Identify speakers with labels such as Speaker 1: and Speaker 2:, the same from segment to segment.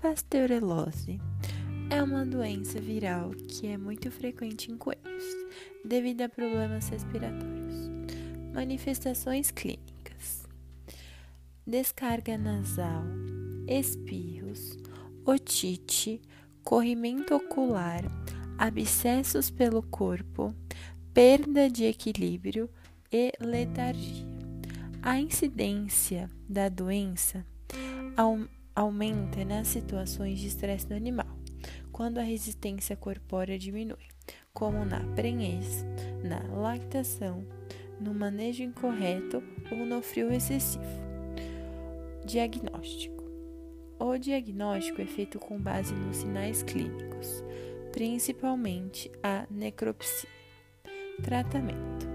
Speaker 1: pasteurelose é uma doença viral que é muito frequente em coelhos, devido a problemas respiratórios. Manifestações clínicas: descarga nasal, espirros, otite, corrimento ocular, abscessos pelo corpo, perda de equilíbrio e letargia. A incidência da doença aumenta nas situações de estresse do animal, quando a resistência corpórea diminui, como na prenhez, na lactação, no manejo incorreto ou no frio excessivo. Diagnóstico: O diagnóstico é feito com base nos sinais clínicos, principalmente a necropsia. Tratamento: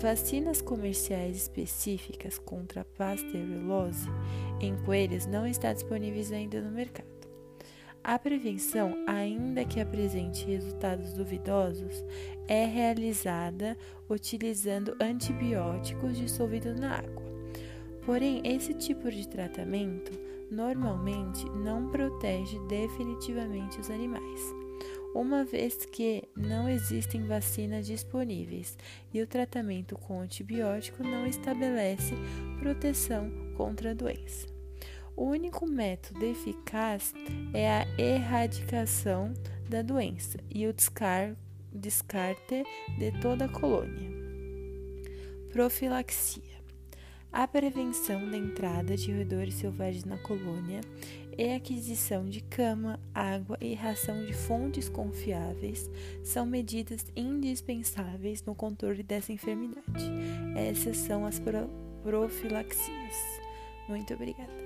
Speaker 1: Vacinas comerciais específicas contra a pasteurelose em coelhos não estão disponíveis ainda no mercado. A prevenção, ainda que apresente resultados duvidosos, é realizada utilizando antibióticos dissolvidos na água. Porém, esse tipo de tratamento normalmente não protege definitivamente os animais uma vez que não existem vacinas disponíveis e o tratamento com antibiótico não estabelece proteção contra a doença. O único método eficaz é a erradicação da doença e o descarte de toda a colônia. Profilaxia a prevenção da entrada de roedores selvagens na colônia e a aquisição de cama, água e ração de fontes confiáveis são medidas indispensáveis no controle dessa enfermidade. Essas são as profilaxias. Muito obrigada.